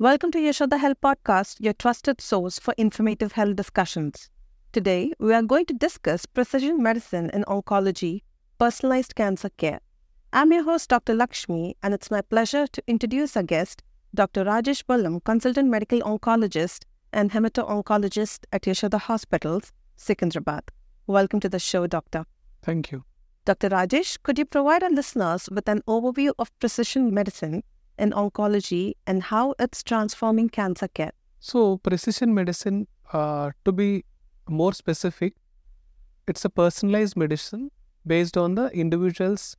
Welcome to Yashoda Health Podcast, your trusted source for informative health discussions. Today, we are going to discuss precision medicine in oncology, personalized cancer care. I'm your host, Dr. Lakshmi, and it's my pleasure to introduce our guest, Dr. Rajesh Bollam, consultant medical oncologist and hemato-oncologist at Yashoda Hospitals, Secunderabad. Welcome to the show, Doctor. Thank you. Dr. Rajesh, could you provide our listeners with an overview of precision medicine in oncology and how it's transforming cancer care? So, precision medicine, uh, to be more specific, it's a personalized medicine based on the individual's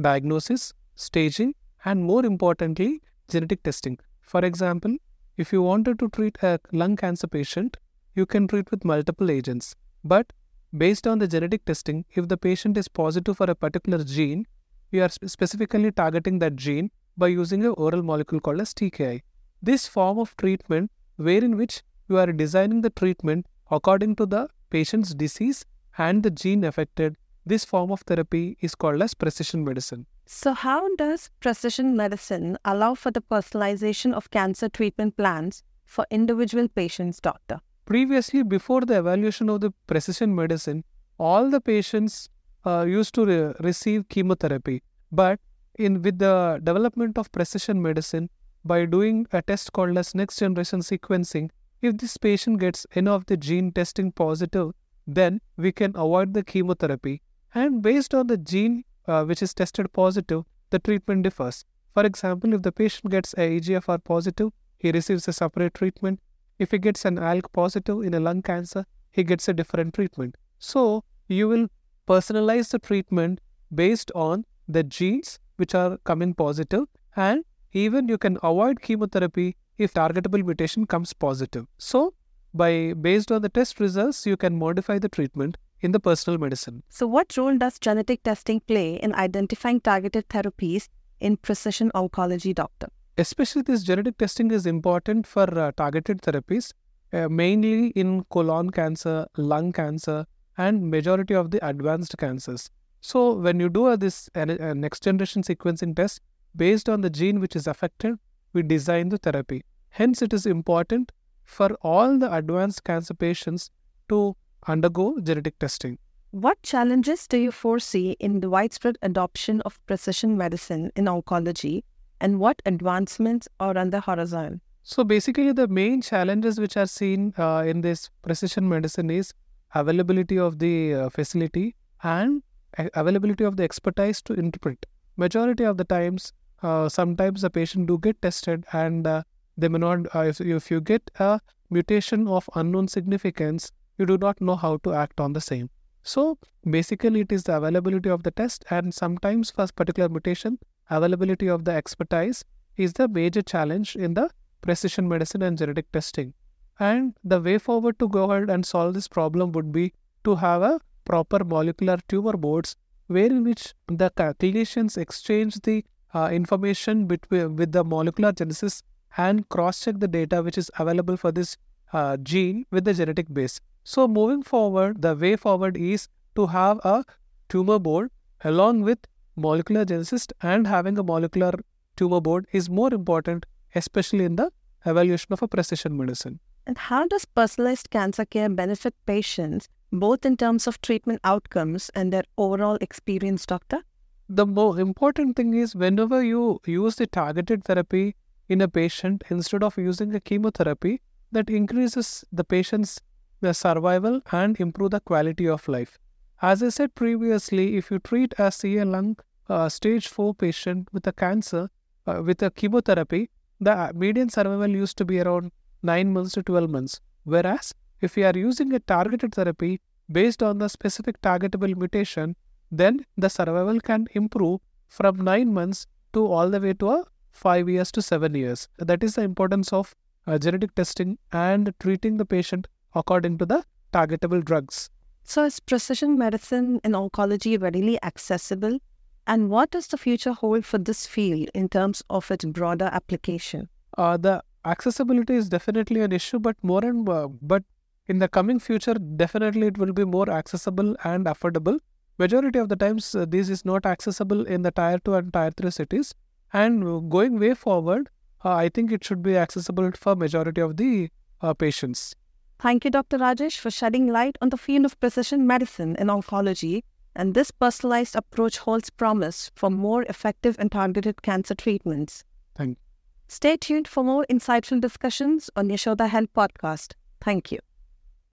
diagnosis, staging, and more importantly, genetic testing. For example, if you wanted to treat a lung cancer patient, you can treat with multiple agents. But based on the genetic testing, if the patient is positive for a particular gene, we are specifically targeting that gene by using an oral molecule called as TKI. This form of treatment, wherein which you are designing the treatment according to the patient's disease and the gene affected, this form of therapy is called as precision medicine. So, how does precision medicine allow for the personalization of cancer treatment plans for individual patients, doctor? Previously, before the evaluation of the precision medicine, all the patients uh, used to re- receive chemotherapy. But in with the development of precision medicine, by doing a test called as next generation sequencing, if this patient gets any of the gene testing positive, then we can avoid the chemotherapy. And based on the gene uh, which is tested positive, the treatment differs. For example, if the patient gets a EGFR positive, he receives a separate treatment. If he gets an ALK positive in a lung cancer, he gets a different treatment. So, you will personalize the treatment based on the genes which are coming positive and even you can avoid chemotherapy if targetable mutation comes positive. So, by based on the test results, you can modify the treatment in the personal medicine. So, what role does genetic testing play in identifying targeted therapies in precision oncology, doctor? Especially this genetic testing is important for uh, targeted therapies, uh, mainly in colon cancer, lung cancer, and majority of the advanced cancers. So when you do this next generation sequencing test based on the gene which is affected, we design the therapy. Hence, it is important for all the advanced cancer patients to undergo genetic testing. What challenges do you foresee in the widespread adoption of precision medicine in oncology, and what advancements are on the horizon? So, basically, the main challenges which are seen uh, in this precision medicine is availability of the uh, facility and availability of the expertise to interpret. Majority of the times, uh, sometimes the patient do get tested and uh, they may not. Uh, if, if you get a mutation of unknown significance, you do not know how to act on the same. So basically, it is the availability of the test, and sometimes for a particular mutation, availability of the expertise is the major challenge in the precision medicine and genetic testing. And the way forward to go ahead and solve this problem would be to have a proper molecular tumor boards where in which the clinicians exchange the uh, information between with the molecular genesis and cross check the data which is available for this uh, gene with the genetic base. So moving forward, the way forward is to have a tumor board along with molecular genesis and having a molecular tumor board is more important, especially in the evaluation of a precision medicine. And how does personalized cancer care benefit patients both in terms of treatment outcomes and their overall experience, doctor? The more important thing is whenever you use the targeted therapy in a patient instead of using a chemotherapy, that increases the patient's survival and improve the quality of life. As I said previously, if you treat a CA lung uh, stage 4 patient with a cancer uh, with a chemotherapy, the median survival used to be around 9 months to 12 months. Whereas if we are using a targeted therapy based on the specific targetable mutation, then the survival can improve from 9 months to all the way to a 5 years to 7 years. That is the importance of uh, genetic testing and treating the patient according to the targetable drugs. So, is precision medicine in oncology readily accessible? And what does the future hold for this field in terms of its broader application? Uh, the accessibility is definitely an issue, but more and more, but in the coming future definitely it will be more accessible and affordable majority of the times uh, this is not accessible in the tier 2 and tier 3 cities and going way forward uh, I think it should be accessible for majority of the uh, patients. Thank you, Dr. Rajesh, for shedding light on the field of precision medicine and oncology. And this personalized approach holds promise for more effective and targeted cancer treatments. Thank you. Stay tuned for more insightful discussions on Yashoda Health Podcast. Thank you.